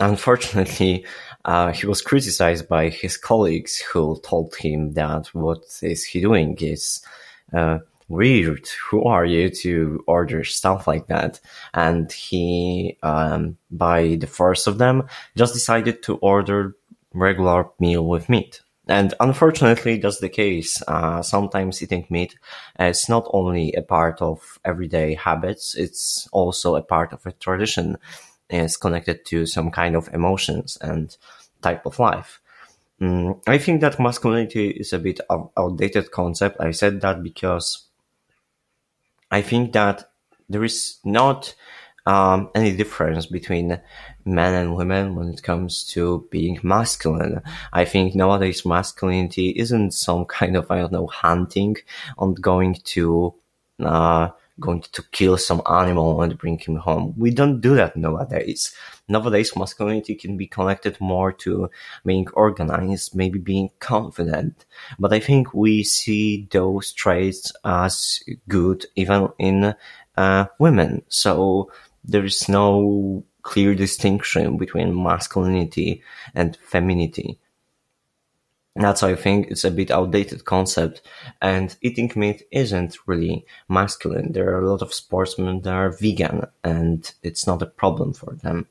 unfortunately, uh, he was criticized by his colleagues who told him that what is he doing is uh, weird. Who are you to order stuff like that? And he, um, by the force of them, just decided to order regular meal with meat. And unfortunately, that's the case. Uh, sometimes eating meat is not only a part of everyday habits, it's also a part of a tradition. It's connected to some kind of emotions and type of life. Mm, I think that masculinity is a bit of outdated concept. I said that because I think that there is not um, any difference between men and women when it comes to being masculine. I think nowadays masculinity isn't some kind of, I don't know, hunting on going to, uh, going to kill some animal and bring him home. We don't do that nowadays. Nowadays, masculinity can be connected more to being organized, maybe being confident. But I think we see those traits as good even in uh, women. So there is no clear distinction between masculinity and femininity. That's why I think it's a bit outdated concept and eating meat isn't really masculine. There are a lot of sportsmen that are vegan and it's not a problem for them.